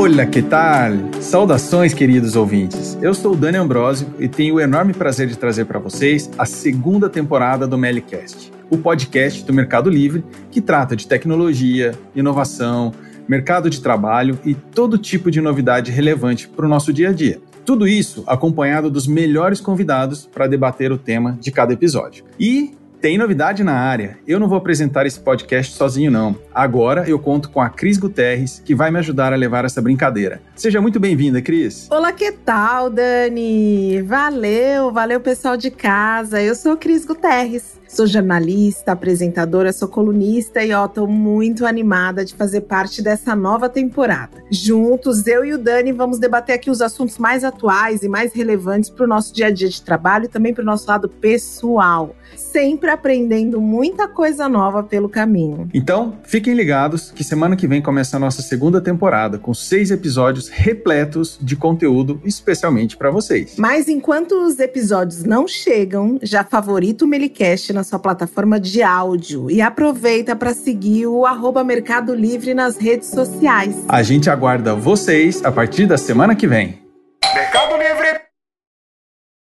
Olá, que tal? Saudações, queridos ouvintes. Eu sou o Dani Ambrosio e tenho o enorme prazer de trazer para vocês a segunda temporada do Melicast, o podcast do Mercado Livre que trata de tecnologia, inovação, mercado de trabalho e todo tipo de novidade relevante para o nosso dia a dia. Tudo isso acompanhado dos melhores convidados para debater o tema de cada episódio. E tem novidade na área. Eu não vou apresentar esse podcast sozinho, não. Agora eu conto com a Cris Guterres, que vai me ajudar a levar essa brincadeira. Seja muito bem-vinda, Cris. Olá, que tal, Dani? Valeu, valeu, pessoal de casa. Eu sou Cris Guterres. Sou jornalista, apresentadora, sou colunista e ó, tô muito animada de fazer parte dessa nova temporada. Juntos, eu e o Dani vamos debater aqui os assuntos mais atuais e mais relevantes para o nosso dia a dia de trabalho e também para o nosso lado pessoal sempre aprendendo muita coisa nova pelo caminho. Então, fiquem ligados que semana que vem começa a nossa segunda temporada com seis episódios repletos de conteúdo especialmente para vocês. Mas enquanto os episódios não chegam, já favorita o Melicast na sua plataforma de áudio e aproveita para seguir o arroba Mercado Livre nas redes sociais. A gente aguarda vocês a partir da semana que vem.